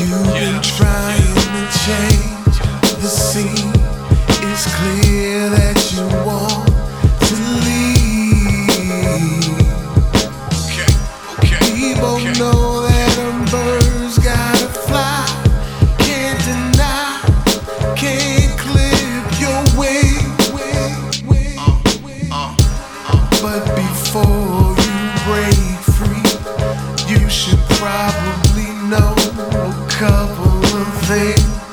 You yeah. Things.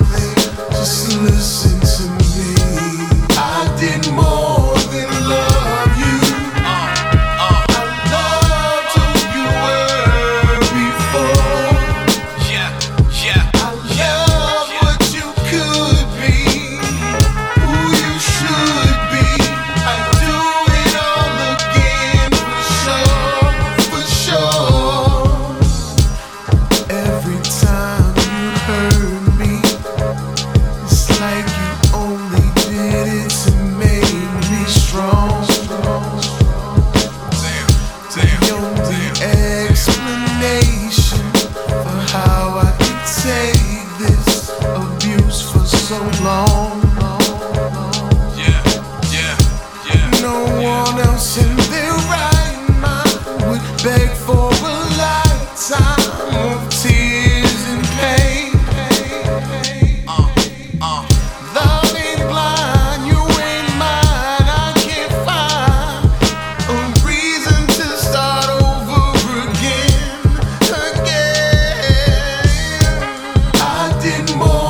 Long. Yeah, yeah, yeah. No one else in their right mind would beg for a lifetime of tears and pain. Love ain't blind, you ain't mine. I can't find a reason to start over again, again. I did more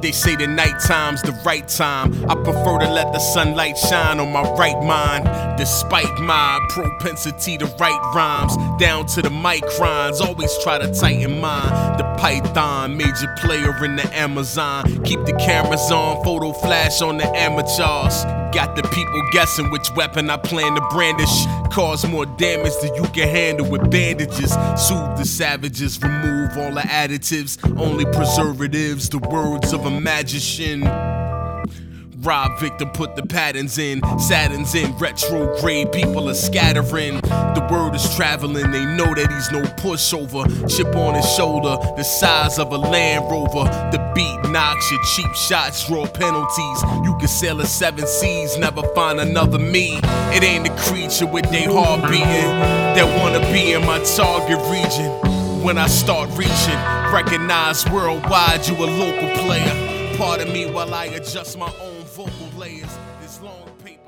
They say the night time's the right time. I prefer to let the sunlight shine on my right mind. Despite my propensity to write rhymes, down to the microns, always try to tighten mine. The python, major player in the Amazon. Keep the cameras on, photo flash on the amateurs. Got the people guessing which weapon I plan to brandish. Cause more damage than you can handle with bandages. Soothe the savages, remove all the additives, only preservatives, the words of a magician. Rob Viktum, put the patterns in. Saturn's in retrograde, people are scattering. The word is traveling, they know that he's no pushover. Chip on his shoulder, the size of a Land Rover. The beat knocks your cheap shots, draw penalties. You can sail a seven seas, never find another me. It ain't a creature with their heart beating that wanna be in my target region. When I start reaching, recognize worldwide you a local player. Pardon me while I adjust my own vocal layers. This long paper.